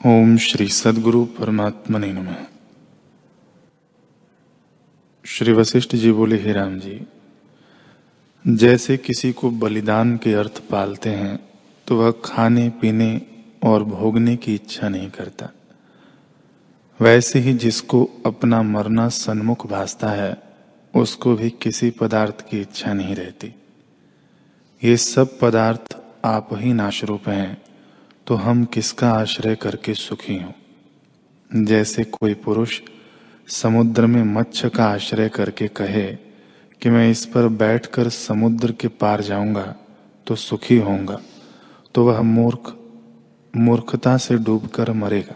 ओम श्री सदगुरु परमात्मा ने नम। श्री वशिष्ठ जी बोले, हे राम जी, जैसे किसी को बलिदान के अर्थ पालते हैं तो वह खाने, पीने और भोगने की इच्छा नहीं करता। वैसे ही जिसको अपना मरना सन्मुख भासता है, उसको भी किसी पदार्थ की इच्छा नहीं रहती। ये सब पदार्थ आप ही नाशरूप हैं। तो हम किसका आश्रय करके सुखी हों? जैसे कोई पुरुष समुद्र में मच्छ का आश्रय करके कहे कि मैं इस पर बैठकर समुद्र के पार जाऊँगा तो सुखी होऊँगा तो वह मूर्ख, मूर्खता से डूबकर मरेगा।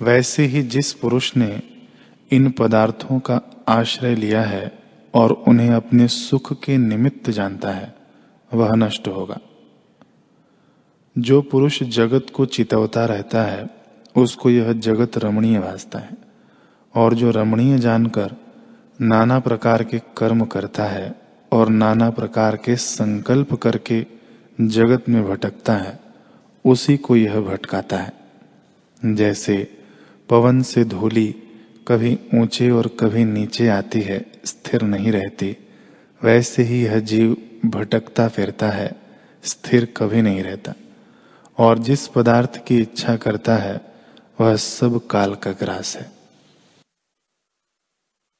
वैसे ही जिस पुरुष ने इन पदार्थों का आश्रय लिया है और उन्हें अपने सुख के निमित्त जानता है, वह नष्ट होगा। जो पुरुष जगत को चितवता रहता है, उसको यह जगत रमणीय भासता है। और जो रमणीय जानकर नाना प्रकार के कर्म करता है और नाना प्रकार के संकल्प करके जगत में भटकता है, उसी को यह भटकाता है। जैसे पवन से धूली कभी ऊँचे और कभी नीचे आती है, स्थिर नहीं रहती, वैसे ही यह जीव भटकता फिरता है, स्थिर कभी नहीं रहता। और जिस पदार्थ की इच्छा करता है वह सब काल का ग्रास है।